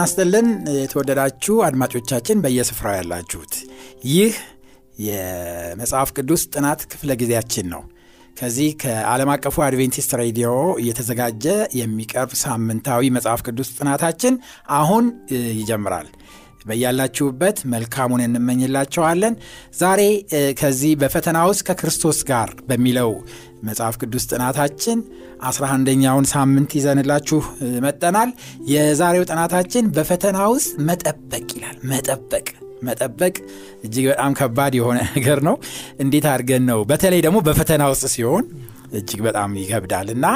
ጤና ይስጥልን የተወደዳችሁ አድማጮቻችን በየስፍራው ያላችሁት። ይህ የመጽሐፍ ቅዱስ ጥናት ክፍለ ጊዜያችን ነው። ከዚህ ከዓለም አቀፉ አድቬንቲስት ሬዲዮ እየተዘጋጀ የሚቀርብ ሳምንታዊ መጽሐፍ ቅዱስ ጥናታችን አሁን ይጀምራል። በያላችሁበት መልካሙን እንመኝላቸዋለን ዛሬ ከዚህ በፈተና ውስጥ ከክርስቶስ ጋር በሚለው መጽሐፍ ቅዱስ ጥናታችን አስራ አንደኛውን ሳምንት ይዘንላችሁ መጠናል። የዛሬው ጥናታችን በፈተና ውስጥ መጠበቅ ይላል። መጠበቅ መጠበቅ እጅግ በጣም ከባድ የሆነ ነገር ነው። እንዴት አድርገን ነው? በተለይ ደግሞ በፈተና ውስጥ ሲሆን እጅግ በጣም ይከብዳል እና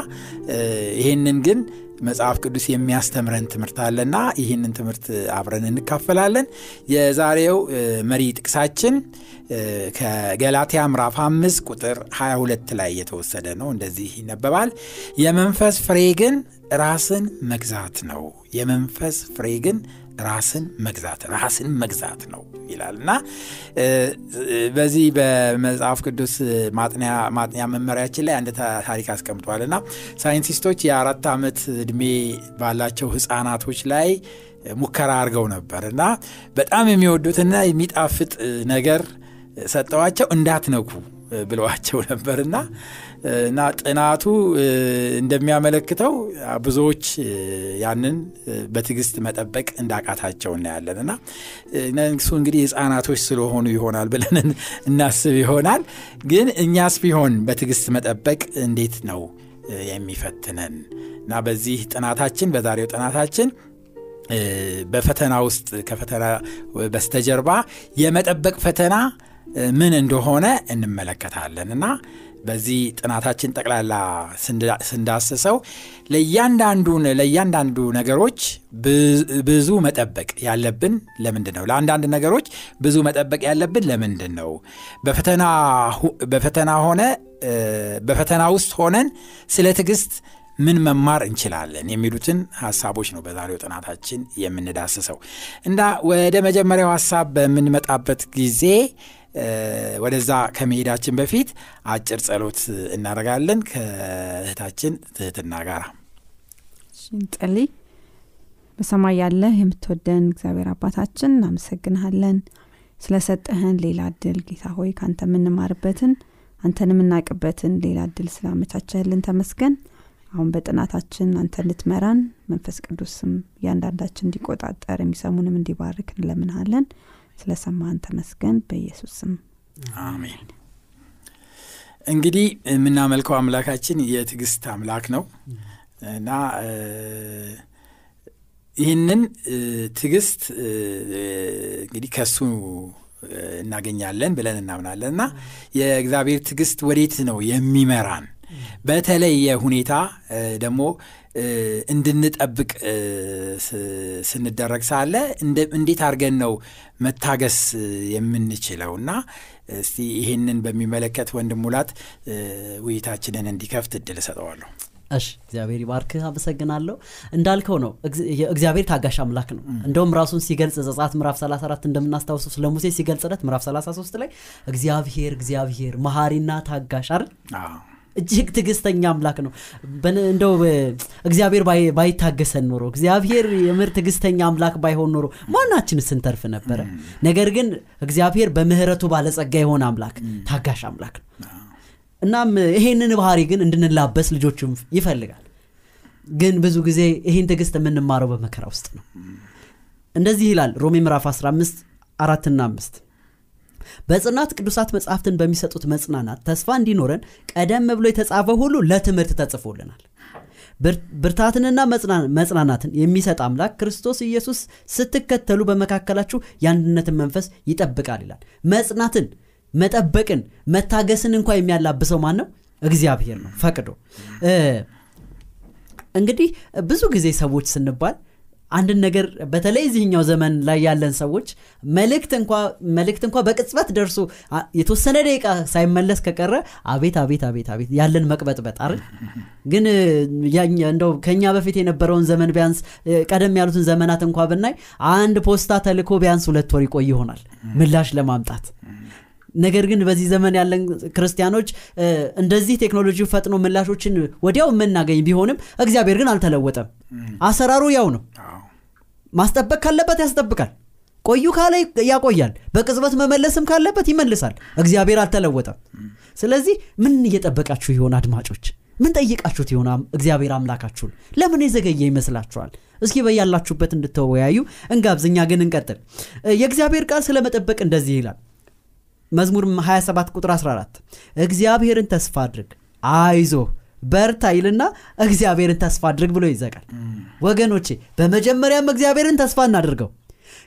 ይህንን ግን መጽሐፍ ቅዱስ የሚያስተምረን ትምህርት አለና ይህንን ትምህርት አብረን እንካፈላለን። የዛሬው መሪ ጥቅሳችን ከገላትያ ምዕራፍ 5 ቁጥር 22 ላይ የተወሰደ ነው። እንደዚህ ይነበባል። የመንፈስ ፍሬ ግን ራስን መግዛት ነው። የመንፈስ ፍሬ ግን ራስን መግዛት ራስን መግዛት ነው ይላል እና በዚህ በመጽሐፍ ቅዱስ ማጥኛ መመሪያችን ላይ አንድ ታሪክ አስቀምጧል እና ሳይንቲስቶች የአራት ዓመት ዕድሜ ባላቸው ህፃናቶች ላይ ሙከራ አድርገው ነበር እና በጣም የሚወዱትና የሚጣፍጥ ነገር ሰጠዋቸው እንዳትነኩ ብለዋቸው ነበርና እና ጥናቱ እንደሚያመለክተው ብዙዎች ያንን በትዕግስት መጠበቅ እንዳቃታቸው እናያለን እና እነሱ እንግዲህ ህፃናቶች ስለሆኑ ይሆናል ብለን እናስብ ይሆናል። ግን እኛስ ቢሆን በትዕግስት መጠበቅ እንዴት ነው የሚፈትነን? እና በዚህ ጥናታችን በዛሬው ጥናታችን በፈተና ውስጥ ከፈተና በስተጀርባ የመጠበቅ ፈተና ምን እንደሆነ እንመለከታለን። እና በዚህ ጥናታችን ጠቅላላ ስንዳስሰው ለእያንዳንዱን ለእያንዳንዱ ነገሮች ብዙ መጠበቅ ያለብን ለምንድን ነው? ለአንዳንድ ነገሮች ብዙ መጠበቅ ያለብን ለምንድን ነው? በፈተና ሆነ በፈተና ውስጥ ሆነን ስለ ትዕግስት ምን መማር እንችላለን? የሚሉትን ሀሳቦች ነው በዛሬው ጥናታችን የምንዳስሰው። እና ወደ መጀመሪያው ሀሳብ በምንመጣበት ጊዜ ወደዛ ከመሄዳችን በፊት አጭር ጸሎት እናደርጋለን ከእህታችን ትህትና ጋር እንጸልይ። በሰማይ ያለህ የምትወደን እግዚአብሔር አባታችን እናመሰግንሃለን። ስለሰጠህን ሌላ እድል ጌታ ሆይ ከአንተ የምንማርበትን አንተን የምናቅበትን ሌላ እድል ስላመቻቸህልን ተመስገን። አሁን በጥናታችን አንተ እንድትመራን መንፈስ ቅዱስም እያንዳንዳችን እንዲቆጣጠር የሚሰሙንም እንዲባርክ እንለምንሃለን ስለሰማን ተመስገን በኢየሱስ ስም አሜን። እንግዲህ የምናመልከው አምላካችን የትዕግስት አምላክ ነው እና ይህንን ትዕግስት እንግዲህ ከሱ እናገኛለን ብለን እናምናለን እና የእግዚአብሔር ትዕግስት ወዴት ነው የሚመራን በተለየ ሁኔታ ደግሞ እንድንጠብቅ ስንደረግ ሳለ እንዴት አድርገን ነው መታገስ የምንችለው? እና እስቲ ይህንን በሚመለከት ወንድም ሙላት ውይይታችንን እንዲከፍት እድል እሰጠዋለሁ። እሺ እግዚአብሔር ይባርክህ። አመሰግናለሁ። እንዳልከው ነው እግዚአብሔር ታጋሽ አምላክ ነው። እንደውም ራሱን ሲገልጽ ዘጻት ምዕራፍ 34 እንደምናስታውሰው ስለ ሙሴ ሲገልጽለት ምዕራፍ 33 ላይ እግዚአብሔር እግዚአብሔር መሐሪና ታጋሽ አይደል እጅግ ትግስተኛ አምላክ ነው። እንደው እግዚአብሔር ባይታገሰን ኖሮ እግዚአብሔር የምር ትግስተኛ አምላክ ባይሆን ኖሮ ማናችን ስንተርፍ ነበረ? ነገር ግን እግዚአብሔር በምህረቱ ባለጸጋ የሆነ አምላክ ታጋሽ አምላክ ነው። እናም ይሄንን ባህሪ ግን እንድንላበስ ልጆችም ይፈልጋል። ግን ብዙ ጊዜ ይህን ትዕግስት የምንማረው በመከራ ውስጥ ነው። እንደዚህ ይላል ሮሜ ምዕራፍ 15 አራትና አምስት በጽናት ቅዱሳት መጽሐፍትን በሚሰጡት መጽናናት ተስፋ እንዲኖረን ቀደም ብሎ የተጻፈ ሁሉ ለትምህርት ተጽፎልናል። ብርታትንና መጽናናትን የሚሰጥ አምላክ ክርስቶስ ኢየሱስ ስትከተሉ በመካከላችሁ የአንድነትን መንፈስ ይጠብቃል ይላል። መጽናትን መጠበቅን መታገስን እንኳ የሚያላብሰው ማን ነው? እግዚአብሔር ነው። ፈቅዶ። እንግዲህ ብዙ ጊዜ ሰዎች ስንባል አንድን ነገር በተለይ እዚህኛው ዘመን ላይ ያለን ሰዎች መልእክት እንኳ መልእክት እንኳ በቅጽበት ደርሶ የተወሰነ ደቂቃ ሳይመለስ ከቀረ አቤት አቤት አቤት አቤት ያለን መቅበጥበጥ አይደል? ግን እንደው ከኛ በፊት የነበረውን ዘመን ቢያንስ ቀደም ያሉትን ዘመናት እንኳ ብናይ አንድ ፖስታ ተልኮ ቢያንስ ሁለት ወር ይቆይ ይሆናል ምላሽ ለማምጣት ነገር ግን በዚህ ዘመን ያለን ክርስቲያኖች እንደዚህ ቴክኖሎጂ ፈጥኖ ምላሾችን ወዲያው የምናገኝ ቢሆንም እግዚአብሔር ግን አልተለወጠም። አሰራሩ ያው ነው። ማስጠበቅ ካለበት ያስጠብቃል። ቆዩ ካለ ያቆያል። በቅጽበት መመለስም ካለበት ይመልሳል። እግዚአብሔር አልተለወጠም። ስለዚህ ምን እየጠበቃችሁ ይሆን አድማጮች? ምን ጠይቃችሁት ይሆን እግዚአብሔር አምላካችሁን? ለምን የዘገየ ይመስላችኋል? እስኪ በያላችሁበት እንድትወያዩ እንጋብዝኛ ግን እንቀጥል። የእግዚአብሔር ቃል ስለመጠበቅ እንደዚህ ይላል መዝሙር 27 ቁጥር 14 እግዚአብሔርን ተስፋ አድርግ አይዞህ በርታ ይልና እግዚአብሔርን ተስፋ አድርግ ብሎ ይዘጋል። ወገኖቼ በመጀመሪያም እግዚአብሔርን ተስፋ እናድርገው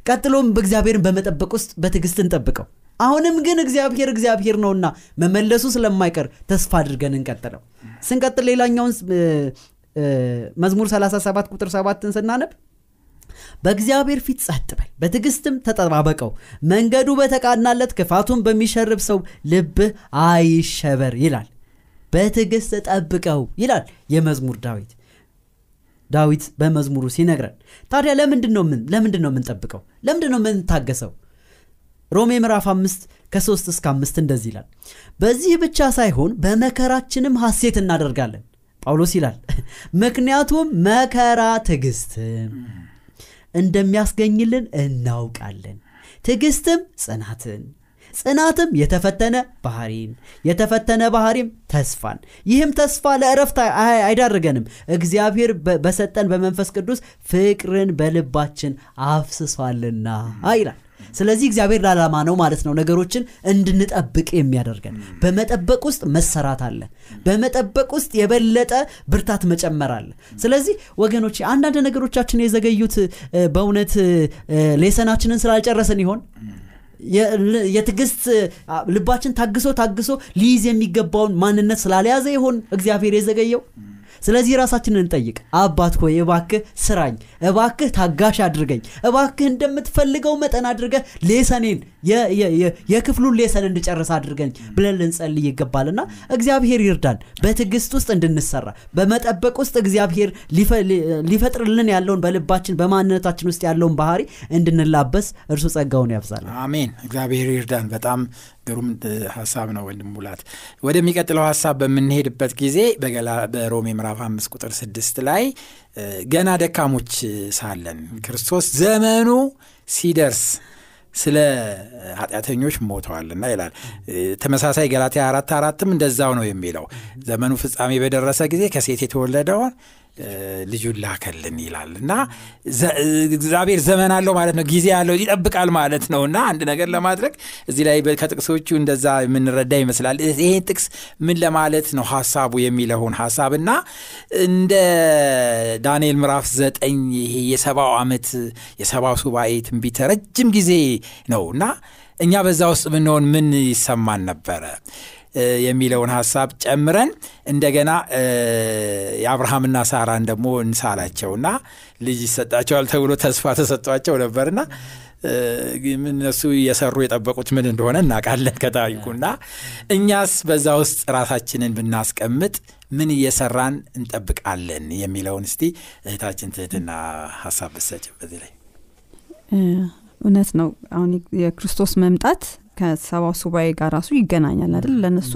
ቀጥሎም በእግዚአብሔርን በመጠበቅ ውስጥ በትዕግስት እንጠብቀው። አሁንም ግን እግዚአብሔር እግዚአብሔር ነውና መመለሱ ስለማይቀር ተስፋ አድርገን እንቀጥለው። ስንቀጥል ሌላኛውን መዝሙር 37 ቁጥር 7ን ስናነብ በእግዚአብሔር ፊት ጸጥ በል በትዕግስትም ተጠባበቀው። መንገዱ በተቃናለት ክፋቱን በሚሸርብ ሰው ልብህ አይሸበር ይላል። በትዕግስት ጠብቀው ይላል የመዝሙር ዳዊት። ዳዊት በመዝሙሩ ሲነግረን ታዲያ ለምንድን ነው ምን ለምንድን ነው የምንጠብቀው? ለምንድን ነው የምንታገሰው? ሮሜ ምዕራፍ አምስት ከሶስት እስከ አምስት እንደዚህ ይላል። በዚህ ብቻ ሳይሆን በመከራችንም ሐሴት እናደርጋለን። ጳውሎስ ይላል ምክንያቱም መከራ ትዕግስትን እንደሚያስገኝልን እናውቃለን። ትዕግስትም ጽናትን ጽናትም የተፈተነ ባህሪን የተፈተነ ባህሪም ተስፋን። ይህም ተስፋ ለእረፍት አይ- አይዳርገንም። እግዚአብሔር በሰጠን በመንፈስ ቅዱስ ፍቅርን በልባችን አፍስሷልና ይላል ስለዚህ እግዚአብሔር ለዓላማ ነው ማለት ነው ነገሮችን እንድንጠብቅ የሚያደርገን። በመጠበቅ ውስጥ መሰራት አለ። በመጠበቅ ውስጥ የበለጠ ብርታት መጨመር አለ። ስለዚህ ወገኖች አንዳንድ ነገሮቻችን የዘገዩት በእውነት ሌሰናችንን ስላልጨረስን ይሆን? የ- ል- የትዕግስት አ፣ ልባችን ታግሶ ታግሶ ሊይዝ የሚገባውን ማንነት ስላልያዘ ይሆን እግዚአብሔር የዘገየው ስለዚህ ራሳችንን እንጠይቅ። አባት ሆይ እባክህ ስራኝ እባክህ ታጋሽ አድርገኝ እባክህ እንደምትፈልገው መጠን አድርገህ ሌሰኔን የክፍሉን ሌሰን እንድጨርስ አድርገኝ ብለን ልንጸልይ ይገባልና እግዚአብሔር ይርዳን። በትዕግስት ውስጥ እንድንሰራ በመጠበቅ ውስጥ እግዚአብሔር ሊፈጥርልን ያለውን በልባችን በማንነታችን ውስጥ ያለውን ባህሪ እንድንላበስ እርሱ ጸጋውን ያብዛል አሜን። እግዚአብሔር ይርዳን። በጣም ግሩም ሀሳብ ነው ወንድም ሙላት። ወደሚቀጥለው ሀሳብ በምንሄድበት ጊዜ በሮሜ ምዕራፍ አምስት ቁጥር ስድስት ላይ ገና ደካሞች ሳለን ክርስቶስ ዘመኑ ሲደርስ ስለ ኃጢአተኞች ሞተዋልና ይላል። ተመሳሳይ ገላትያ አራት አራትም እንደዛው ነው የሚለው። ዘመኑ ፍጻሜ በደረሰ ጊዜ ከሴት የተወለደውን ልጁን ላከልን ይላል እና እግዚአብሔር ዘመን አለው ማለት ነው ጊዜ ያለው ይጠብቃል ማለት ነው። እና አንድ ነገር ለማድረግ እዚህ ላይ ከጥቅሶቹ እንደዛ የምንረዳ ይመስላል። ይሄን ጥቅስ ምን ለማለት ነው ሀሳቡ የሚለውን ሀሳብ እና እንደ ዳንኤል ምዕራፍ ዘጠኝ ይሄ የሰባው ዓመት የሰባው ሱባኤ ትንቢት ረጅም ጊዜ ነው እና እኛ በዛ ውስጥ ብንሆን ምን ይሰማን ነበረ የሚለውን ሀሳብ ጨምረን እንደገና የአብርሃምና ሳራን ደግሞ እንሳላቸውና ልጅ ይሰጣቸዋል ተብሎ ተስፋ ተሰጧቸው ነበርና እነሱ እየሰሩ የጠበቁት ምን እንደሆነ እናውቃለን ከታሪኩና እኛስ በዛ ውስጥ ራሳችንን ብናስቀምጥ ምን እየሰራን እንጠብቃለን የሚለውን እስቲ እህታችን ትህትና ሀሳብ ብሰጭ በዚህ ላይ። እውነት ነው። አሁን የክርስቶስ መምጣት ከሰባው ሱባኤ ጋር ራሱ ይገናኛል አይደል? ለእነሱ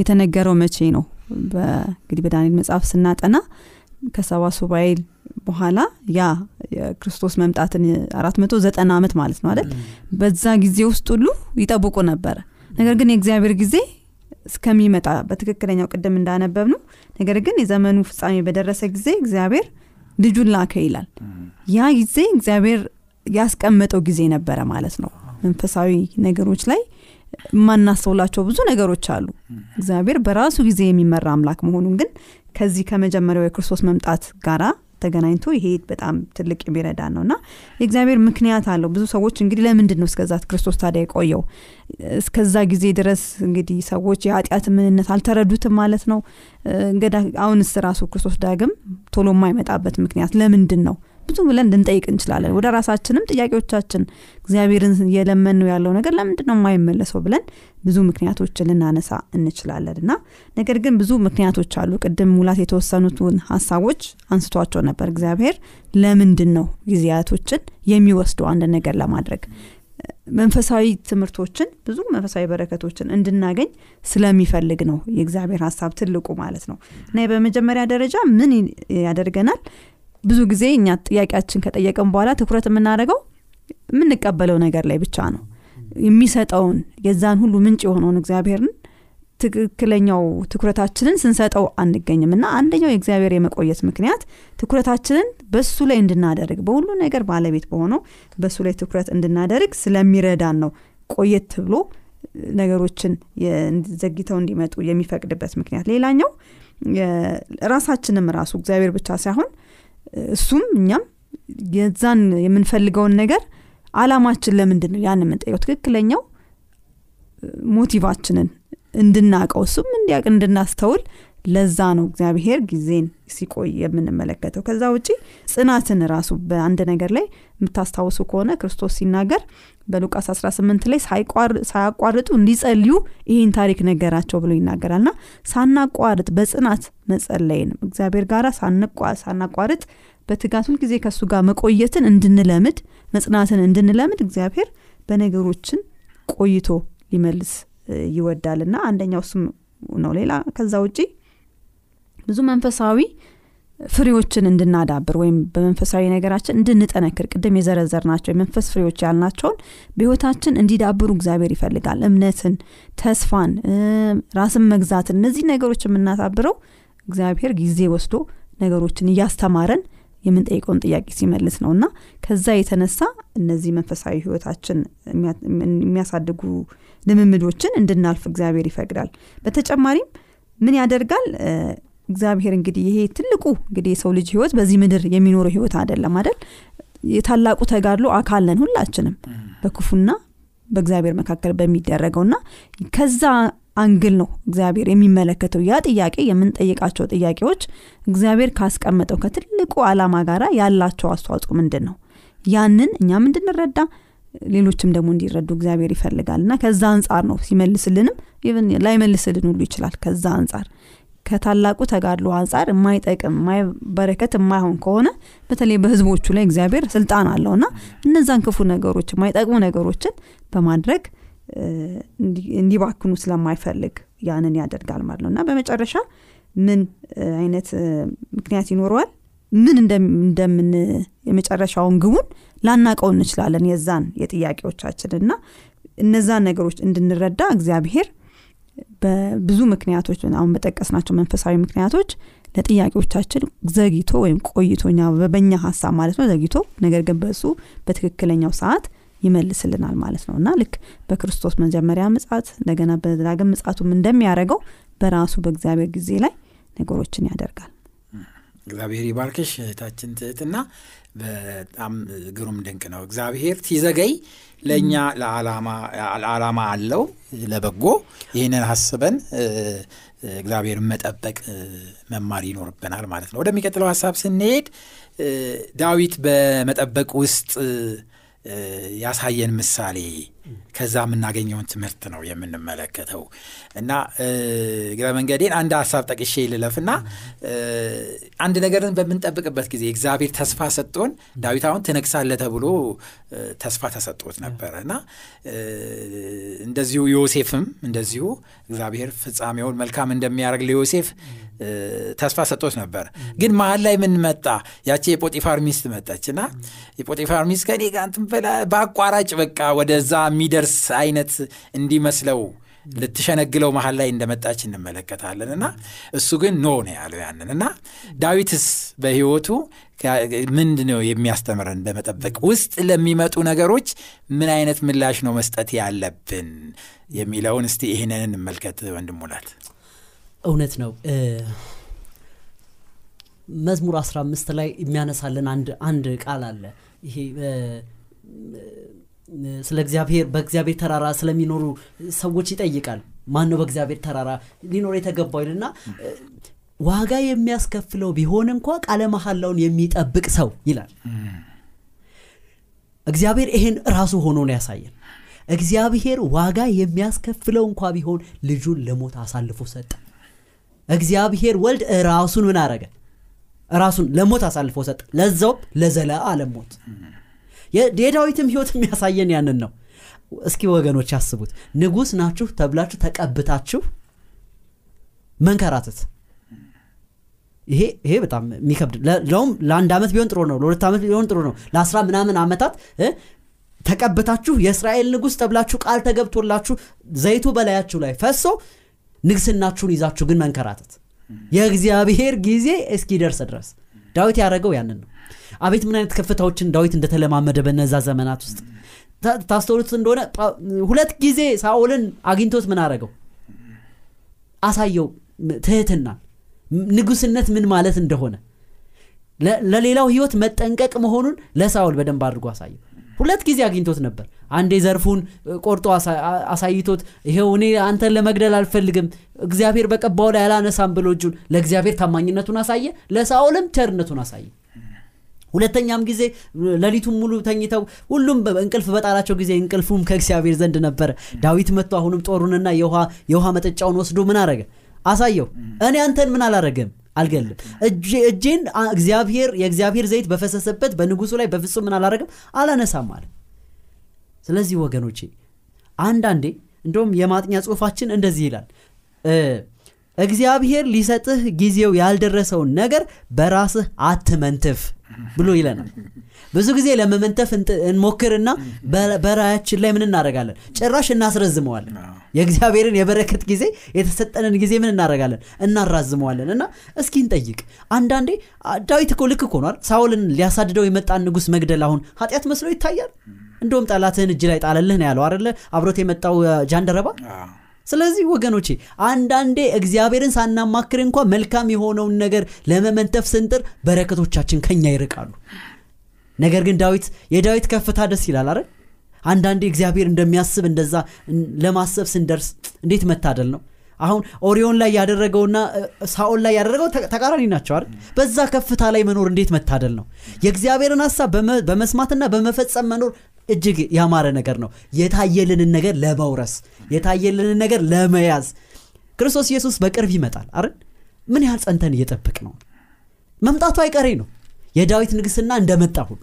የተነገረው መቼ ነው? እንግዲህ በዳንኤል መጽሐፍ ስናጠና ከሰባ ሱባኤ በኋላ ያ የክርስቶስ መምጣትን አራት መቶ ዘጠና ዓመት ማለት ነው አይደል? በዛ ጊዜ ውስጥ ሁሉ ይጠብቁ ነበረ ነገር ግን የእግዚአብሔር ጊዜ እስከሚመጣ በትክክለኛው ቅድም እንዳነበብ ነው ነገር ግን የዘመኑ ፍጻሜ በደረሰ ጊዜ እግዚአብሔር ልጁን ላከ ይላል። ያ ጊዜ እግዚአብሔር ያስቀመጠው ጊዜ ነበረ ማለት ነው መንፈሳዊ ነገሮች ላይ የማናስተውላቸው ብዙ ነገሮች አሉ። እግዚአብሔር በራሱ ጊዜ የሚመራ አምላክ መሆኑን ግን ከዚህ ከመጀመሪያው የክርስቶስ መምጣት ጋራ ተገናኝቶ ይሄ በጣም ትልቅ የሚረዳ ነው እና የእግዚአብሔር ምክንያት አለው። ብዙ ሰዎች እንግዲህ ለምንድን ነው እስከዛ ክርስቶስ ታዲያ የቆየው? እስከዛ ጊዜ ድረስ እንግዲህ ሰዎች የኃጢአት ምንነት አልተረዱትም ማለት ነው። አሁንስ ራሱ ክርስቶስ ዳግም ቶሎ የማይመጣበት ምክንያት ለምንድን ነው ብዙ ብለን ልንጠይቅ እንችላለን። ወደ ራሳችንም ጥያቄዎቻችን እግዚአብሔርን እየለመን ነው ያለው ነገር ለምንድን ነው የማይመለሰው ብለን ብዙ ምክንያቶችን ልናነሳ እንችላለን። እና ነገር ግን ብዙ ምክንያቶች አሉ። ቅድም ሙላት የተወሰኑትን ሀሳቦች አንስቷቸው ነበር። እግዚአብሔር ለምንድን ነው ጊዜያቶችን የሚወስደው? አንድ ነገር ለማድረግ መንፈሳዊ ትምህርቶችን ብዙ መንፈሳዊ በረከቶችን እንድናገኝ ስለሚፈልግ ነው የእግዚአብሔር ሀሳብ ትልቁ ማለት ነው። እና በመጀመሪያ ደረጃ ምን ያደርገናል ብዙ ጊዜ እኛ ጥያቄያችን ከጠየቅን በኋላ ትኩረት የምናደርገው የምንቀበለው ነገር ላይ ብቻ ነው። የሚሰጠውን የዛን ሁሉ ምንጭ የሆነውን እግዚአብሔርን ትክክለኛው ትኩረታችንን ስንሰጠው አንገኝም። እና አንደኛው የእግዚአብሔር የመቆየት ምክንያት ትኩረታችንን በሱ ላይ እንድናደርግ በሁሉ ነገር ባለቤት በሆነው በሱ ላይ ትኩረት እንድናደርግ ስለሚረዳን ነው ቆየት ብሎ ነገሮችን ዘግተው እንዲመጡ የሚፈቅድበት ምክንያት። ሌላኛው ራሳችንም ራሱ እግዚአብሔር ብቻ ሳይሆን እሱም እኛም የዛን የምንፈልገውን ነገር አላማችን ለምንድን ነው ያን የምንጠየው ትክክለኛው ሞቲቫችንን እንድናቀው እሱም እንዲያቅ እንድናስተውል ለዛ ነው እግዚአብሔር ጊዜን ሲቆይ የምንመለከተው። ከዛ ውጪ ጽናትን ራሱ በአንድ ነገር ላይ የምታስታውሱ ከሆነ ክርስቶስ ሲናገር በሉቃስ 18 ላይ ሳያቋርጡ እንዲጸልዩ ይህን ታሪክ ነገራቸው ብሎ ይናገራል። ና ሳናቋርጥ በጽናት መጸለይን እግዚአብሔር ጋር ሳናቋርጥ በትጋት ሁልጊዜ ከእሱ ጋር መቆየትን እንድንለምድ መጽናትን እንድንለምድ እግዚአብሔር በነገሮችን ቆይቶ ሊመልስ ይወዳል። ና አንደኛው እሱም ነው። ሌላ ከዛ ውጪ ብዙ መንፈሳዊ ፍሬዎችን እንድናዳብር ወይም በመንፈሳዊ ነገራችን እንድንጠነክር ቅድም የዘረዘር ናቸው የመንፈስ ፍሬዎች ያልናቸውን በህይወታችን እንዲዳብሩ እግዚአብሔር ይፈልጋል። እምነትን ተስፋን ራስን መግዛትን እነዚህ ነገሮች የምናዳብረው እግዚአብሔር ጊዜ ወስዶ ነገሮችን እያስተማረን የምንጠይቀውን ጥያቄ ሲመልስ ነው። እና ከዛ የተነሳ እነዚህ መንፈሳዊ ህይወታችን የሚያሳድጉ ልምምዶችን እንድናልፍ እግዚአብሔር ይፈቅዳል። በተጨማሪም ምን ያደርጋል እግዚአብሔር እንግዲህ ይሄ ትልቁ እንግዲህ የሰው ልጅ ህይወት በዚህ ምድር የሚኖረው ህይወት አይደለም አይደል? የታላቁ ተጋድሎ አካል ነን ሁላችንም በክፉና በእግዚአብሔር መካከል በሚደረገውና ከዛ አንግል ነው እግዚአብሔር የሚመለከተው። ያ ጥያቄ የምንጠይቃቸው ጥያቄዎች እግዚአብሔር ካስቀመጠው ከትልቁ አላማ ጋር ያላቸው አስተዋጽኦ ምንድን ነው ያንን እኛም እንድንረዳ ሌሎችም ደግሞ እንዲረዱ እግዚአብሔር ይፈልጋል። እና ከዛ አንጻር ነው ሲመልስልንም ላይመልስልን ሁሉ ይችላል። ከዛ አንጻር ከታላቁ ተጋድሎ አንጻር የማይጠቅም በረከት የማይሆን ከሆነ በተለይ በህዝቦቹ ላይ እግዚአብሔር ስልጣን አለው እነዛን ክፉ ነገሮች የማይጠቅሙ ነገሮችን በማድረግ እንዲባክኑ ስለማይፈልግ ያንን ያደርጋል ማለት ነው እና በመጨረሻ ምን አይነት ምክንያት ይኖረዋል? ምን እንደምን የመጨረሻውን ግቡን ላናቀው እንችላለን የዛን የጥያቄዎቻችን እና እነዛን ነገሮች እንድንረዳ እግዚአብሔር በብዙ ምክንያቶች አሁን በጠቀስናቸው መንፈሳዊ ምክንያቶች ለጥያቄዎቻችን ዘግይቶ ወይም ቆይቶ በኛ ሀሳብ ማለት ነው ዘግይቶ ነገር ግን በሱ በትክክለኛው ሰዓት ይመልስልናል ማለት ነው። እና ልክ በክርስቶስ መጀመሪያ ምጻት እንደገና በዳግም ምጻቱም እንደሚያደርገው በራሱ በእግዚአብሔር ጊዜ ላይ ነገሮችን ያደርጋል። እግዚአብሔር ይባርክሽ እህታችን ትህትና በጣም ግሩም ድንቅ ነው። እግዚአብሔር ሲዘገይ ለእኛ ለዓላማ አለው ለበጎ። ይህንን አስበን እግዚአብሔርን መጠበቅ መማር ይኖርብናል ማለት ነው። ወደሚቀጥለው ሀሳብ ስንሄድ ዳዊት በመጠበቅ ውስጥ ያሳየን ምሳሌ ከዛ የምናገኘውን ትምህርት ነው የምንመለከተው። እና እግረ መንገዴን አንድ ሀሳብ ጠቅሼ ልለፍና አንድ ነገርን በምንጠብቅበት ጊዜ እግዚአብሔር ተስፋ ሰጥቶን ዳዊት አሁን ትነግሳለ ተብሎ ተስፋ ተሰጥቶት ነበረ። እና እንደዚሁ ዮሴፍም እንደዚሁ እግዚአብሔር ፍጻሜውን መልካም እንደሚያደርግ ለዮሴፍ ተስፋ ሰጥቶት ነበር። ግን መሀል ላይ ምን መጣ? ያቺ የጶጢፋር ሚስት መጣች። እና የጶጢፋር ሚስት ከኔ ጋር በአቋራጭ በቃ ወደዛ የሚደርስ አይነት እንዲመስለው ልትሸነግለው መሀል ላይ እንደመጣች እንመለከታለን። እና እሱ ግን ኖ ነው ያለው ያንን። እና ዳዊትስ በህይወቱ ምንድ ነው የሚያስተምረን? በመጠበቅ ውስጥ ለሚመጡ ነገሮች ምን አይነት ምላሽ ነው መስጠት ያለብን? የሚለውን እስቲ ይህንን እንመልከት ወንድሙላት እውነት ነው። መዝሙር 15 ላይ የሚያነሳልን አንድ ቃል አለ። ይሄ ስለ እግዚአብሔር በእግዚአብሔር ተራራ ስለሚኖሩ ሰዎች ይጠይቃል። ማን ነው በእግዚአብሔር ተራራ ሊኖር የተገባው ይልና ዋጋ የሚያስከፍለው ቢሆን እንኳ ቃለ መሐላውን የሚጠብቅ ሰው ይላል። እግዚአብሔር ይሄን ራሱ ሆኖ ነው ያሳየን። እግዚአብሔር ዋጋ የሚያስከፍለው እንኳ ቢሆን ልጁን ለሞት አሳልፎ ሰጠ። እግዚአብሔር ወልድ ራሱን ምን አረገ? ራሱን ለሞት አሳልፎ ሰጠ። ለዛውም ለዘለ አለም ሞት የዳዊትም ህይወት የሚያሳየን ያንን ነው። እስኪ ወገኖች ያስቡት ንጉስ ናችሁ ተብላችሁ ተቀብታችሁ መንከራተት። ይሄ ይሄ በጣም የሚከብድ ለውም ለአንድ ዓመት ቢሆን ጥሩ ነው ለሁለት ዓመት ቢሆን ጥሩ ነው ለአስራ ምናምን ዓመታት ተቀብታችሁ የእስራኤል ንጉሥ ተብላችሁ ቃል ተገብቶላችሁ ዘይቱ በላያችሁ ላይ ፈሶ ንግስናችሁን ይዛችሁ ግን መንከራተት። የእግዚአብሔር ጊዜ እስኪደርስ ድረስ። ዳዊት ያደረገው ያንን ነው አቤት ምን አይነት ከፍታዎችን ዳዊት እንደተለማመደ በነዛ ዘመናት ውስጥ ታስተውሉት እንደሆነ ሁለት ጊዜ ሳኦልን አግኝቶት ምን አረገው አሳየው ትህትናን ንጉስነት ምን ማለት እንደሆነ ለሌላው ህይወት መጠንቀቅ መሆኑን ለሳውል በደንብ አድርጎ አሳየው። ሁለት ጊዜ አግኝቶት ነበር። አንዴ ዘርፉን ቆርጦ አሳይቶት ይሄው እኔ አንተን ለመግደል አልፈልግም እግዚአብሔር በቀባው ላይ አላነሳም ብሎ እጁን ለእግዚአብሔር ታማኝነቱን አሳየ ለሳኦልም ቸርነቱን አሳየ ሁለተኛም ጊዜ ሌሊቱን ሙሉ ተኝተው ሁሉም እንቅልፍ በጣላቸው ጊዜ እንቅልፉም ከእግዚአብሔር ዘንድ ነበረ ዳዊት መጥቶ አሁንም ጦሩንና የውሃ መጠጫውን ወስዶ ምን አረገ? አሳየው። እኔ አንተን ምን አላረገም? አልገልም። እጄን እግዚአብሔር የእግዚአብሔር ዘይት በፈሰሰበት በንጉሱ ላይ በፍጹም ምን አላረግም አላነሳም አለ። ስለዚህ ወገኖቼ አንዳንዴ እንደውም የማጥኛ ጽሁፋችን እንደዚህ ይላል። እግዚአብሔር ሊሰጥህ ጊዜው ያልደረሰውን ነገር በራስህ አትመንትፍ ብሎ ይለናል። ብዙ ጊዜ ለመመንተፍ እንሞክርና በራያችን ላይ ምን እናደረጋለን ጭራሽ እናስረዝመዋለን። የእግዚአብሔርን የበረከት ጊዜ የተሰጠንን ጊዜ ምን እናደረጋለን እናራዝመዋለን። እና እስኪ እንጠይቅ። አንዳንዴ ዳዊት እኮ ልክ ኮኗል ሳውልን ሊያሳድደው የመጣን ንጉስ መግደል አሁን ኃጢአት መስሎ ይታያል? እንደውም ጠላትህን እጅ ላይ ጣለልህ ነው ያለው አደለ አብሮት የመጣው ጃንደረባ ስለዚህ ወገኖቼ አንዳንዴ እግዚአብሔርን ሳናማክር እንኳ መልካም የሆነውን ነገር ለመመንተፍ ስንጥር በረከቶቻችን ከኛ ይርቃሉ። ነገር ግን ዳዊት የዳዊት ከፍታ ደስ ይላል አይደል? አንዳንዴ እግዚአብሔር እንደሚያስብ እንደዛ ለማሰብ ስንደርስ እንዴት መታደል ነው? አሁን ኦሪዮን ላይ ያደረገውና ሳኦል ላይ ያደረገው ተቃራኒ ናቸው በዛ ከፍታ ላይ መኖር እንዴት መታደል ነው? የእግዚአብሔርን ሀሳብ በመስማትና በመፈጸም መኖር እጅግ ያማረ ነገር ነው። የታየልንን ነገር ለመውረስ የታየልንን ነገር ለመያዝ ክርስቶስ ኢየሱስ በቅርብ ይመጣል አይደል? ምን ያህል ጸንተን እየጠብቅ ነው? መምጣቱ አይቀሬ ነው። የዳዊት ንግስና እንደመጣ ሁሉ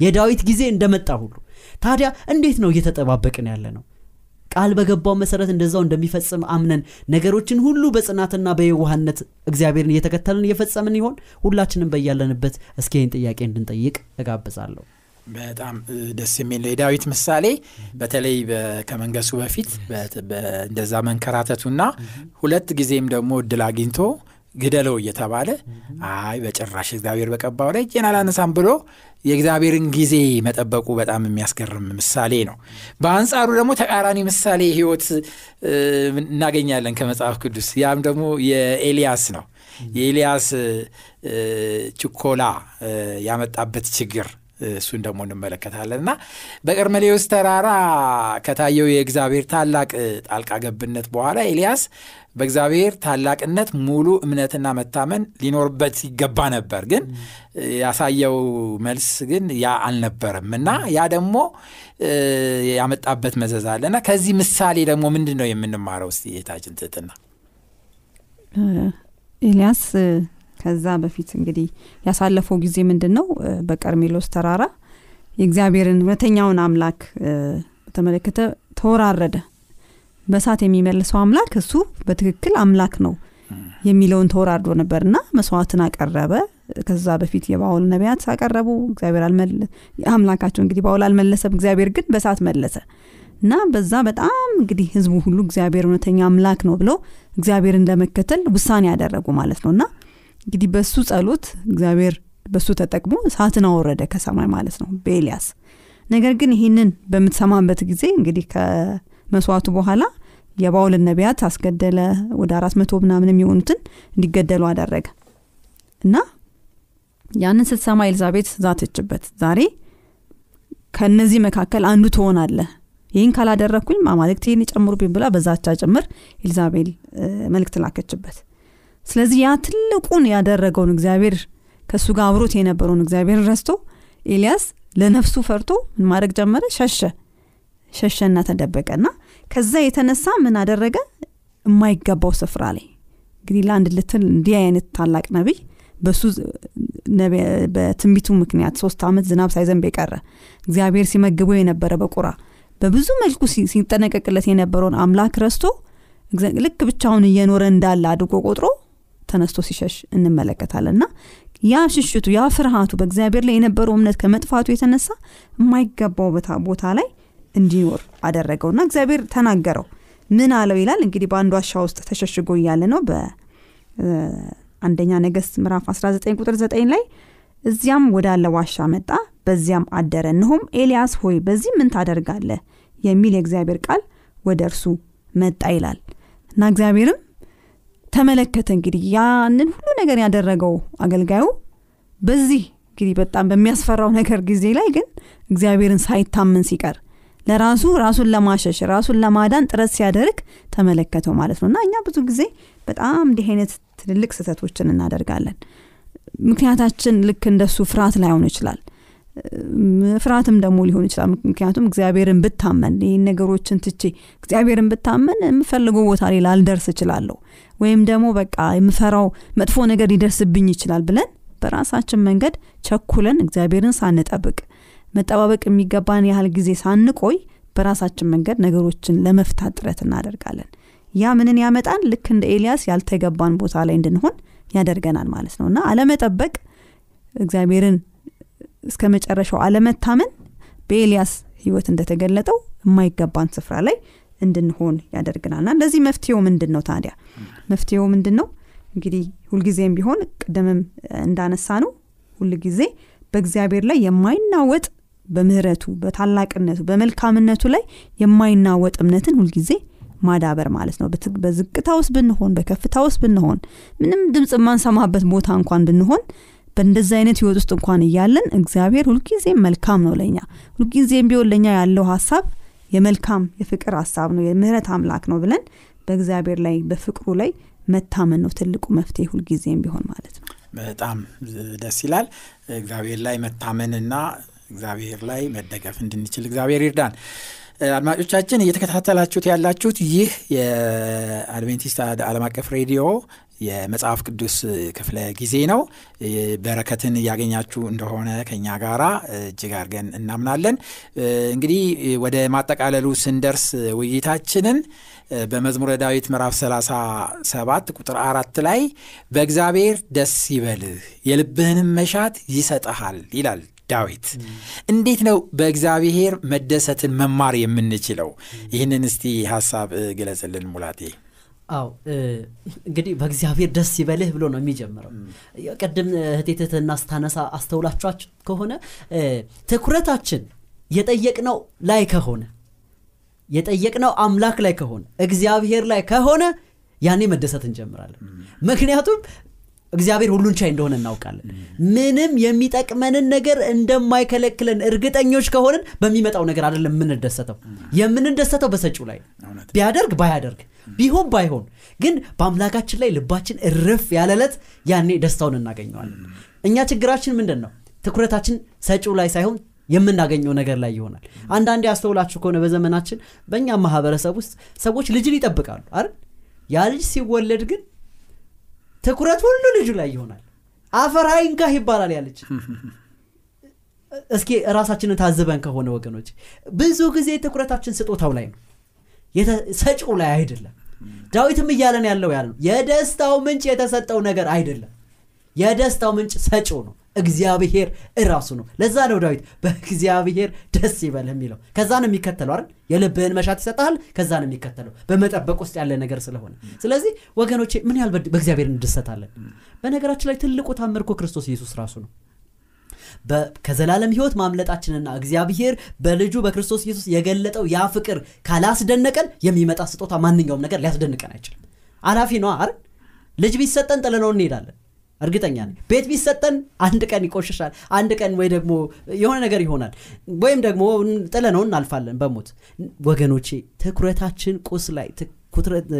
የዳዊት ጊዜ እንደመጣ ሁሉ ታዲያ እንዴት ነው እየተጠባበቅን ያለ ነው? ቃል በገባው መሰረት እንደዛው እንደሚፈጽም አምነን ነገሮችን ሁሉ በጽናትና በየዋህነት እግዚአብሔርን እየተከተልን እየፈጸምን ይሆን? ሁላችንም በያለንበት እስኪ ጥያቄ እንድንጠይቅ እጋብዛለሁ በጣም ደስ የሚል የዳዊት ምሳሌ። በተለይ ከመንገሱ በፊት እንደዛ መንከራተቱና ሁለት ጊዜም ደግሞ እድል አግኝቶ ግደለው እየተባለ አይ በጭራሽ እግዚአብሔር በቀባው ላይ እጄን አላነሳም ብሎ የእግዚአብሔርን ጊዜ መጠበቁ በጣም የሚያስገርም ምሳሌ ነው በአንጻሩ ደግሞ ተቃራኒ ምሳሌ ህይወት እናገኛለን ከመጽሐፍ ቅዱስ ያም ደግሞ የኤልያስ ነው የኤልያስ ችኮላ ያመጣበት ችግር እሱን ደግሞ እንመለከታለን። እና በቀርሜሌዎስ ተራራ ከታየው የእግዚአብሔር ታላቅ ጣልቃ ገብነት በኋላ ኤልያስ በእግዚአብሔር ታላቅነት ሙሉ እምነትና መታመን ሊኖርበት ይገባ ነበር። ግን ያሳየው መልስ ግን ያ አልነበረም። እና ያ ደግሞ ያመጣበት መዘዝ አለ። እና ከዚህ ምሳሌ ደግሞ ምንድን ነው የምንማረው? ስ የታችን ትትና ኤልያስ ከዛ በፊት እንግዲህ ያሳለፈው ጊዜ ምንድን ነው በቀርሜሎስ ተራራ የእግዚአብሔርን እውነተኛውን አምላክ በተመለከተ ተወራረደ። በሳት የሚመልሰው አምላክ እሱ በትክክል አምላክ ነው የሚለውን ተወራርዶ ነበርና መስዋዕትን አቀረበ። ከዛ በፊት የባውል ነቢያት አቀረቡ። እግዚአብሔር አምላካቸው እንግዲህ ባውል አልመለሰም እግዚአብሔር ግን በሳት መለሰ። እና በዛ በጣም እንግዲህ ህዝቡ ሁሉ እግዚአብሔር እውነተኛ አምላክ ነው ብለው እግዚአብሔርን ለመከተል ውሳኔ ያደረጉ ማለት ነው። እና እንግዲህ በሱ ጸሎት እግዚአብሔር በሱ ተጠቅሞ እሳትን አወረደ ከሰማይ ማለት ነው በኤልያስ። ነገር ግን ይህንን በምትሰማበት ጊዜ እንግዲህ ከመስዋዕቱ በኋላ የባውልን ነቢያት አስገደለ ወደ አራት መቶ ምናምን የሚሆኑትን እንዲገደሉ አደረገ። እና ያንን ስትሰማ ኤልዛቤት ዛተችበት። ዛሬ ከእነዚህ መካከል አንዱ ትሆናለህ። ይህን ካላደረግኩኝ አማልክት ይህን ይጨምሩብኝ ብላ በዛቻ ጭምር ኤልዛቤል መልእክት ላከችበት ስለዚህ ያ ትልቁን ያደረገውን እግዚአብሔር ከእሱ ጋር አብሮት የነበረውን እግዚአብሔር ረስቶ ኤልያስ ለነፍሱ ፈርቶ ምን ማድረግ ጀመረ? ሸሸ። ሸሸና ተደበቀና ከዛ የተነሳ ምን አደረገ? የማይገባው ስፍራ ላይ እንግዲህ ለአንድ ልትል እንዲህ አይነት ታላቅ ነቢይ በሱ በትንቢቱ ምክንያት ሶስት ዓመት ዝናብ ሳይዘንብ የቀረ እግዚአብሔር ሲመግበው የነበረ በቁራ በብዙ መልኩ ሲጠነቀቅለት የነበረውን አምላክ ረስቶ ልክ ብቻውን እየኖረ እንዳለ አድርጎ ቆጥሮ ተነስቶ ሲሸሽ እንመለከታለን። እና ያ ሽሽቱ ያ ፍርሃቱ በእግዚአብሔር ላይ የነበረው እምነት ከመጥፋቱ የተነሳ የማይገባው ቦታ ላይ እንዲኖር አደረገውና እግዚአብሔር ተናገረው። ምን አለው ይላል? እንግዲህ በአንዱ ዋሻ ውስጥ ተሸሽጎ እያለ ነው። በአንደኛ ነገስት ምዕራፍ 19 ቁጥር 9 ላይ እዚያም ወዳለ ዋሻ መጣ በዚያም አደረ። እነሆም ኤልያስ ሆይ በዚህ ምን ታደርጋለህ? የሚል የእግዚአብሔር ቃል ወደ እርሱ መጣ ይላል። እና እግዚአብሔርም ተመለከተ እንግዲህ ያንን ሁሉ ነገር ያደረገው አገልጋዩ። በዚህ እንግዲህ በጣም በሚያስፈራው ነገር ጊዜ ላይ ግን እግዚአብሔርን ሳይታመን ሲቀር ለራሱ ራሱን ለማሸሽ ራሱን ለማዳን ጥረት ሲያደርግ ተመለከተው ማለት ነው። እና እኛ ብዙ ጊዜ በጣም እንዲህ አይነት ትልልቅ ስህተቶችን እናደርጋለን። ምክንያታችን ልክ እንደሱ ፍርሃት ላይሆን ይችላል ፍርሃትም ደግሞ ሊሆን ይችላል። ምክንያቱም እግዚአብሔርን ብታመን ይህን ነገሮችን ትቼ እግዚአብሔርን ብታመን የምፈልገው ቦታ ላይ ላልደርስ እችላለሁ። ወይም ደግሞ በቃ የምፈራው መጥፎ ነገር ሊደርስብኝ ይችላል ብለን በራሳችን መንገድ ቸኩለን እግዚአብሔርን ሳንጠብቅ መጠባበቅ የሚገባን ያህል ጊዜ ሳንቆይ በራሳችን መንገድ ነገሮችን ለመፍታት ጥረት እናደርጋለን። ያ ምንን ያመጣን ልክ እንደ ኤልያስ ያልተገባን ቦታ ላይ እንድንሆን ያደርገናል ማለት ነው። እና አለመጠበቅ እግዚአብሔርን እስከ መጨረሻው አለመታመን በኤልያስ ህይወት እንደተገለጠው የማይገባን ስፍራ ላይ እንድንሆን ያደርግናልና ለዚህ መፍትሄው ምንድን ነው ታዲያ? መፍትሄው ምንድን ነው እንግዲህ ሁልጊዜም ቢሆን ቅድምም እንዳነሳ ነው ሁልጊዜ በእግዚአብሔር ላይ የማይናወጥ በምህረቱ በታላቅነቱ በመልካምነቱ ላይ የማይናወጥ እምነትን ሁልጊዜ ማዳበር ማለት ነው። በዝቅታ ውስጥ ብንሆን በከፍታ ውስጥ ብንሆን ምንም ድምፅ የማንሰማበት ቦታ እንኳን ብንሆን በእንደዚህ አይነት ህይወት ውስጥ እንኳን እያለን እግዚአብሔር ሁልጊዜም መልካም ነው ለኛ። ሁልጊዜም ቢሆን ለኛ ያለው ሀሳብ የመልካም የፍቅር ሀሳብ ነው የምህረት አምላክ ነው ብለን በእግዚአብሔር ላይ በፍቅሩ ላይ መታመን ነው ትልቁ መፍትሄ ሁልጊዜም ቢሆን ማለት ነው። በጣም ደስ ይላል። እግዚአብሔር ላይ መታመንና እግዚአብሔር ላይ መደገፍ እንድንችል እግዚአብሔር ይርዳን አድማጮቻችን እየተከታተላችሁት ያላችሁት ይህ የአድቬንቲስት ዓለም አቀፍ ሬዲዮ የመጽሐፍ ቅዱስ ክፍለ ጊዜ ነው። በረከትን እያገኛችሁ እንደሆነ ከኛ ጋራ እጅግ አድርገን እናምናለን። እንግዲህ ወደ ማጠቃለሉ ስንደርስ ውይይታችንን በመዝሙረ ዳዊት ምዕራፍ 37 ቁጥር አራት ላይ በእግዚአብሔር ደስ ይበልህ የልብህንም መሻት ይሰጠሃል ይላል ዳዊት። እንዴት ነው በእግዚአብሔር መደሰትን መማር የምንችለው? ይህንን እስቲ ሀሳብ ግለጽልን ሙላቴ። አው እንግዲህ በእግዚአብሔር ደስ ይበልህ ብሎ ነው የሚጀምረው። ቅድም እህቴትትና ስታነሳ አስተውላችኋችሁ ከሆነ ትኩረታችን የጠየቅነው ላይ ከሆነ የጠየቅነው አምላክ ላይ ከሆነ እግዚአብሔር ላይ ከሆነ ያኔ መደሰት እንጀምራለን። ምክንያቱም እግዚአብሔር ሁሉን ቻይ እንደሆነ እናውቃለን። ምንም የሚጠቅመንን ነገር እንደማይከለክለን እርግጠኞች ከሆንን በሚመጣው ነገር አይደለም የምንደሰተው። የምንደሰተው በሰጪው ላይ ቢያደርግ ባያደርግ ቢሆን ባይሆን። ግን በአምላካችን ላይ ልባችን እርፍ ያለለት ያኔ ደስታውን እናገኘዋለን። እኛ ችግራችን ምንድን ነው ትኩረታችን ሰጪው ላይ ሳይሆን የምናገኘው ነገር ላይ ይሆናል። አንዳንዴ አስተውላችሁ ከሆነ በዘመናችን በእኛ ማህበረሰብ ውስጥ ሰዎች ልጅን ይጠብቃሉ አይደል? ያ ልጅ ሲወለድ ግን ትኩረት ሁሉ ልጁ ላይ ይሆናል። አፈር አይንካህ ይባላል ያለች። እስኪ ራሳችንን ታዝበን ከሆነ ወገኖች ብዙ ጊዜ ትኩረታችን ስጦታው ላይ ነው። ሰጪው ላይ አይደለም። ዳዊትም እያለን ያለው ያለ የደስታው ምንጭ የተሰጠው ነገር አይደለም። የደስታው ምንጭ ሰጪው ነው እግዚአብሔር እራሱ ነው። ለዛ ነው ዳዊት በእግዚአብሔር ደስ ይበልህ የሚለው። ከዛ ነው የሚከተለው አይደል? የልብህን መሻት ይሰጣል ከዛ ነው የሚከተለው። በመጠበቅ ውስጥ ያለ ነገር ስለሆነ። ስለዚህ ወገኖቼ ምን ያህል በእግዚአብሔር እንደሰታለን? በነገራችን ላይ ትልቁ ታምር ክርስቶስ ኢየሱስ ራሱ ነው። ከዘላለም ህይወት ማምለጣችንና እግዚአብሔር በልጁ በክርስቶስ ኢየሱስ የገለጠው ያ ፍቅር ካላስደነቀን የሚመጣ ስጦታ ማንኛውም ነገር ሊያስደንቀን አይችልም። አላፊ ነው አይደል? ልጅ ቢሰጠን ጥለነው እንሄዳለን እርግጠኛ ነኝ። ቤት ቢሰጠን አንድ ቀን ይቆሽሻል አንድ ቀን ወይ ደግሞ የሆነ ነገር ይሆናል። ወይም ደግሞ ጥለነው እናልፋለን በሞት። ወገኖቼ ትኩረታችን ቁስ ላይ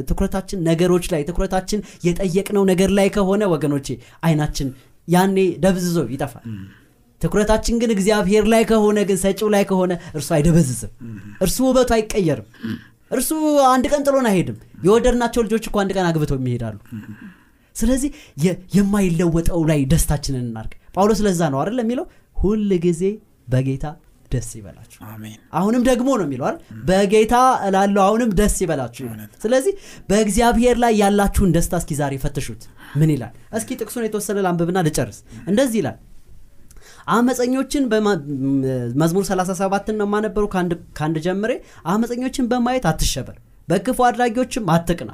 ትኩረታችን ነገሮች ላይ ትኩረታችን የጠየቅነው ነገር ላይ ከሆነ ወገኖቼ አይናችን ያኔ ደብዝዞ ይጠፋል። ትኩረታችን ግን እግዚአብሔር ላይ ከሆነ ግን ሰጪው ላይ ከሆነ እርሱ አይደበዝዝም። እርሱ ውበቱ አይቀየርም። እርሱ አንድ ቀን ጥሎን አይሄድም። የወደድናቸው ልጆች እኮ አንድ ቀን አግብተው የሚሄዳሉ ስለዚህ የማይለወጠው ላይ ደስታችንን እናርግ ጳውሎስ ለዛ ነው አይደል የሚለው? ሁል ጊዜ በጌታ ደስ ይበላችሁ። አሁንም ደግሞ ነው የሚለው አይደል? በጌታ እላለሁ አሁንም ደስ ይበላችሁ ስለዚህ በእግዚአብሔር ላይ ያላችሁን ደስታ እስኪ ዛሬ ፈትሹት። ምን ይላል? እስኪ ጥቅሱን የተወሰነ ላንብብና ልጨርስ። እንደዚህ ይላል። አመፀኞችን መዝሙር 37 ነው የማነበሩ ከአንድ ጀምሬ። አመፀኞችን በማየት አትሸበር በክፉ አድራጊዎችም አትቅና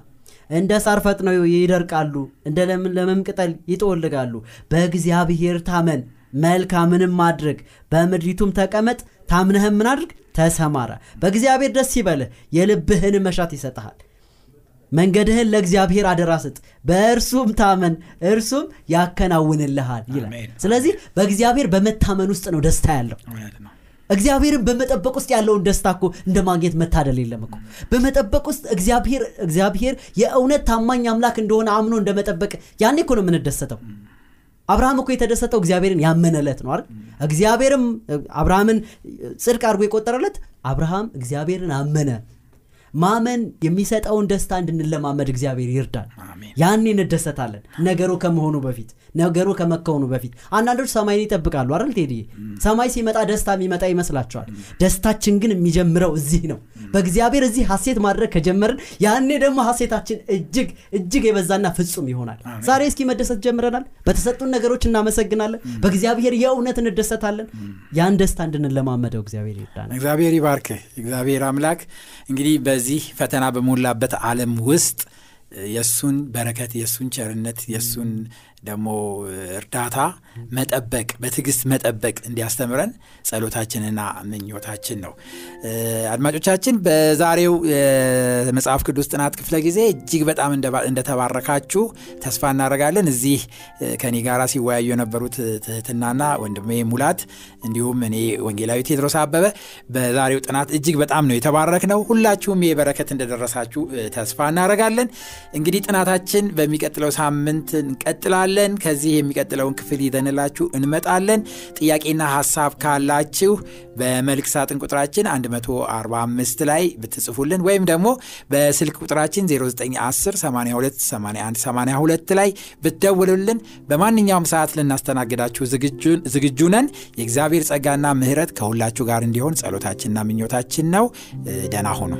እንደ ሳር ፈጥነው ይደርቃሉ እንደ ለምለም ቅጠል ይጠወልጋሉ በእግዚአብሔር ታመን መልካምንም ማድረግ በምድሪቱም ተቀመጥ ታምነህም ምን አድርግ? ተሰማራ። በእግዚአብሔር ደስ ይበልህ የልብህን መሻት ይሰጠሃል መንገድህን ለእግዚአብሔር አደራ ስጥ። በእርሱም ታመን እርሱም ያከናውንልሃል ይላል። ስለዚህ በእግዚአብሔር በመታመን ውስጥ ነው ደስታ ያለው እግዚአብሔርን በመጠበቅ ውስጥ ያለውን ደስታ እኮ እንደ ማግኘት መታደል የለም እኮ። በመጠበቅ ውስጥ እግዚአብሔር እግዚአብሔር የእውነት ታማኝ አምላክ እንደሆነ አምኖ እንደመጠበቅ ያኔ እኮ ነው የምንደሰተው። አብርሃም እኮ የተደሰተው እግዚአብሔርን ያመነለት ነው አይደል? እግዚአብሔርም አብርሃምን ጽድቅ አድርጎ የቆጠረለት አብርሃም እግዚአብሔርን አመነ ማመን የሚሰጠውን ደስታ እንድንለማመድ እግዚአብሔር ይርዳል ያኔ እንደሰታለን። ነገሩ ከመሆኑ በፊት ነገሩ ከመከሆኑ በፊት። አንዳንዶች ሰማይን ይጠብቃሉ አይደል ቴዲ? ሰማይ ሲመጣ ደስታ የሚመጣ ይመስላቸዋል ደስታችን ግን የሚጀምረው እዚህ ነው። በእግዚአብሔር እዚህ ሀሴት ማድረግ ከጀመርን ያኔ ደግሞ ሀሴታችን እጅግ እጅግ የበዛና ፍጹም ይሆናል። ዛሬ እስኪ መደሰት ጀምረናል። በተሰጡን ነገሮች እናመሰግናለን። በእግዚአብሔር የእውነት እንደሰታለን። ያን ደስታ እንድንለማመደው እግዚአብሔር ይርዳል እግዚአብሔር ይባርክ እግዚአብሔር አምላክ እንግዲህ በዚህ ፈተና በሞላበት ዓለም ውስጥ የእሱን በረከት የእሱን ቸርነት የእሱን ደግሞ እርዳታ መጠበቅ በትዕግስት መጠበቅ እንዲያስተምረን ጸሎታችንና ምኞታችን ነው። አድማጮቻችን በዛሬው የመጽሐፍ ቅዱስ ጥናት ክፍለ ጊዜ እጅግ በጣም እንደተባረካችሁ ተስፋ እናደረጋለን እዚህ ከኔ ጋር ሲወያዩ የነበሩት ትህትናና ወንድሜ ሙላት እንዲሁም እኔ ወንጌላዊ ቴድሮስ አበበ በዛሬው ጥናት እጅግ በጣም ነው የተባረክ ነው ሁላችሁም ይህ በረከት እንደደረሳችሁ ተስፋ እናደረጋለን እንግዲህ ጥናታችን በሚቀጥለው ሳምንት እንቀጥላለን ከዚህ የሚቀጥለውን ክፍል ይዘንላችሁ እንመጣለን። ጥያቄና ሀሳብ ካላችሁ በመልክ ሳጥን ቁጥራችን 145 ላይ ብትጽፉልን ወይም ደግሞ በስልክ ቁጥራችን 0910828182 ላይ ብትደውሉልን በማንኛውም ሰዓት ልናስተናግዳችሁ ዝግጁ ነን። የእግዚአብሔር ጸጋና ምህረት ከሁላችሁ ጋር እንዲሆን ጸሎታችንና ምኞታችን ነው። ደና ሆኑ